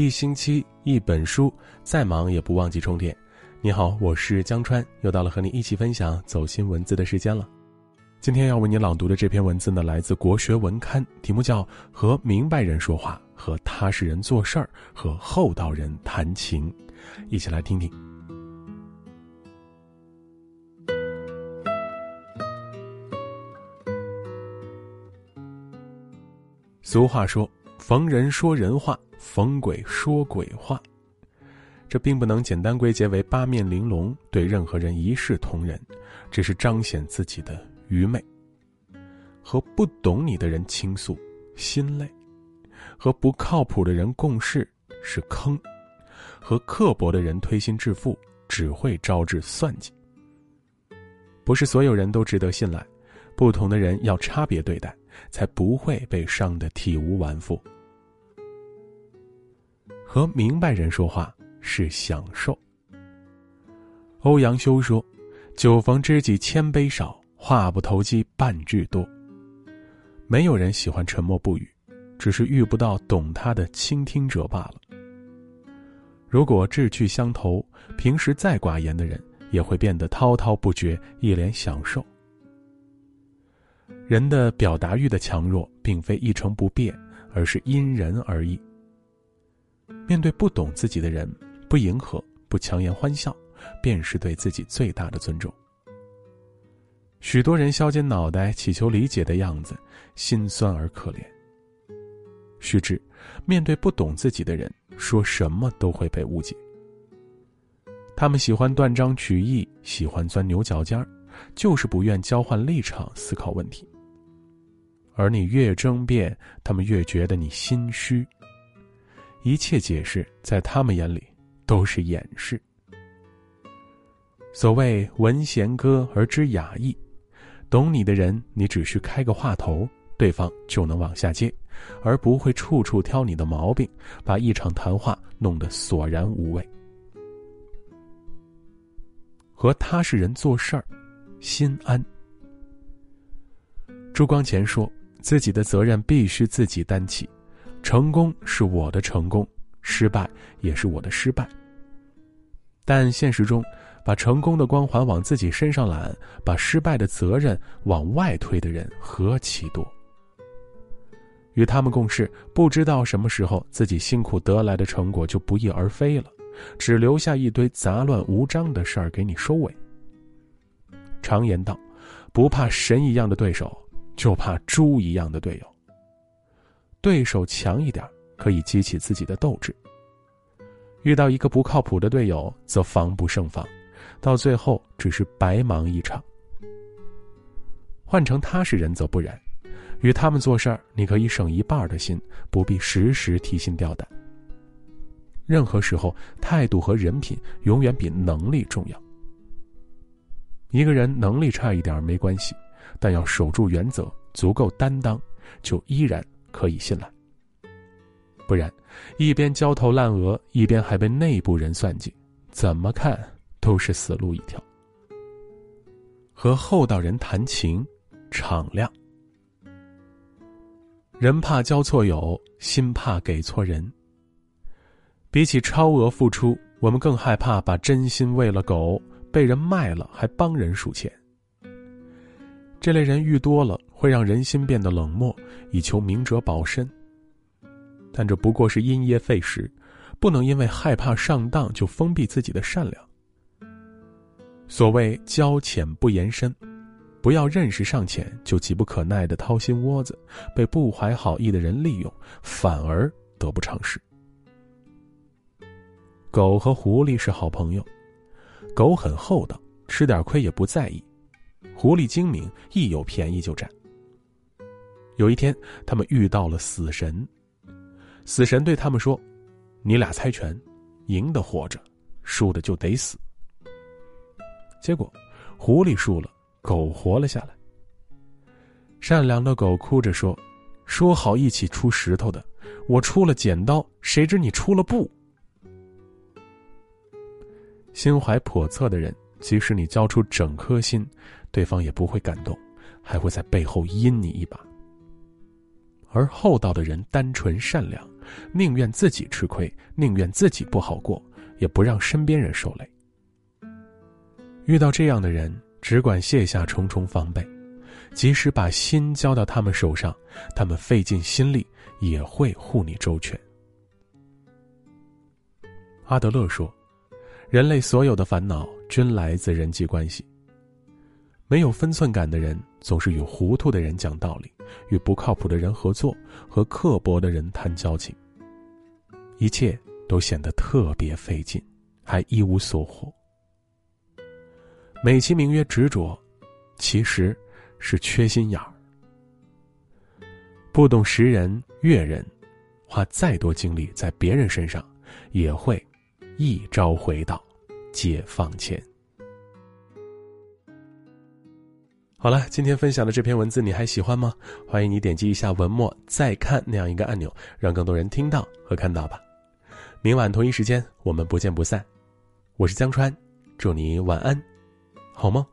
一星期一本书，再忙也不忘记充电。你好，我是江川，又到了和你一起分享走心文字的时间了。今天要为你朗读的这篇文字呢，来自国学文刊，题目叫《和明白人说话，和踏实人做事儿，和厚道人谈情》，一起来听听。俗话说：“逢人说人话，逢鬼说鬼话。”这并不能简单归结为八面玲珑，对任何人一视同仁，只是彰显自己的愚昧。和不懂你的人倾诉，心累；和不靠谱的人共事，是坑；和刻薄的人推心置腹，只会招致算计。不是所有人都值得信赖，不同的人要差别对待。才不会被伤得体无完肤。和明白人说话是享受。欧阳修说：“酒逢知己千杯少，话不投机半句多。”没有人喜欢沉默不语，只是遇不到懂他的倾听者罢了。如果志趣相投，平时再寡言的人也会变得滔滔不绝，一脸享受。人的表达欲的强弱，并非一成不变，而是因人而异。面对不懂自己的人，不迎合，不强颜欢笑，便是对自己最大的尊重。许多人削尖脑袋祈求理解的样子，心酸而可怜。须知，面对不懂自己的人，说什么都会被误解。他们喜欢断章取义，喜欢钻牛角尖儿。就是不愿交换立场思考问题，而你越争辩，他们越觉得你心虚。一切解释在他们眼里都是掩饰。所谓闻弦歌而知雅意，懂你的人，你只需开个话头，对方就能往下接，而不会处处挑你的毛病，把一场谈话弄得索然无味。和踏实人做事儿。心安。朱光潜说：“自己的责任必须自己担起，成功是我的成功，失败也是我的失败。但现实中，把成功的光环往自己身上揽，把失败的责任往外推的人何其多。与他们共事，不知道什么时候自己辛苦得来的成果就不翼而飞了，只留下一堆杂乱无章的事儿给你收尾。”常言道：“不怕神一样的对手，就怕猪一样的队友。”对手强一点，可以激起自己的斗志；遇到一个不靠谱的队友，则防不胜防，到最后只是白忙一场。换成他是人则不然，与他们做事儿，你可以省一半的心，不必时时提心吊胆。任何时候，态度和人品永远比能力重要。一个人能力差一点没关系，但要守住原则，足够担当，就依然可以信赖。不然，一边焦头烂额，一边还被内部人算计，怎么看都是死路一条。和厚道人谈情，敞亮。人怕交错友，心怕给错人。比起超额付出，我们更害怕把真心喂了狗。被人卖了还帮人数钱，这类人遇多了会让人心变得冷漠，以求明哲保身。但这不过是因噎废食，不能因为害怕上当就封闭自己的善良。所谓交浅不言深，不要认识尚浅就急不可耐的掏心窝子，被不怀好意的人利用，反而得不偿失。狗和狐狸是好朋友。狗很厚道，吃点亏也不在意；狐狸精明，一有便宜就占。有一天，他们遇到了死神。死神对他们说：“你俩猜拳，赢的活着，输的就得死。”结果，狐狸输了，狗活了下来。善良的狗哭着说：“说好一起出石头的，我出了剪刀，谁知你出了布。”心怀叵测的人，即使你交出整颗心，对方也不会感动，还会在背后阴你一把。而厚道的人单纯善良，宁愿自己吃亏，宁愿自己不好过，也不让身边人受累。遇到这样的人，只管卸下重重防备，即使把心交到他们手上，他们费尽心力也会护你周全。阿德勒说：“人类所有的烦恼均来自人际关系。没有分寸感的人，总是与糊涂的人讲道理，与不靠谱的人合作，和刻薄的人谈交情。一切都显得特别费劲，还一无所获。”美其名曰执着，其实是缺心眼儿。不懂识人悦人，花再多精力在别人身上，也会一朝回到解放前。好了，今天分享的这篇文字你还喜欢吗？欢迎你点击一下文末再看那样一个按钮，让更多人听到和看到吧。明晚同一时间，我们不见不散。我是江川，祝你晚安。好梦？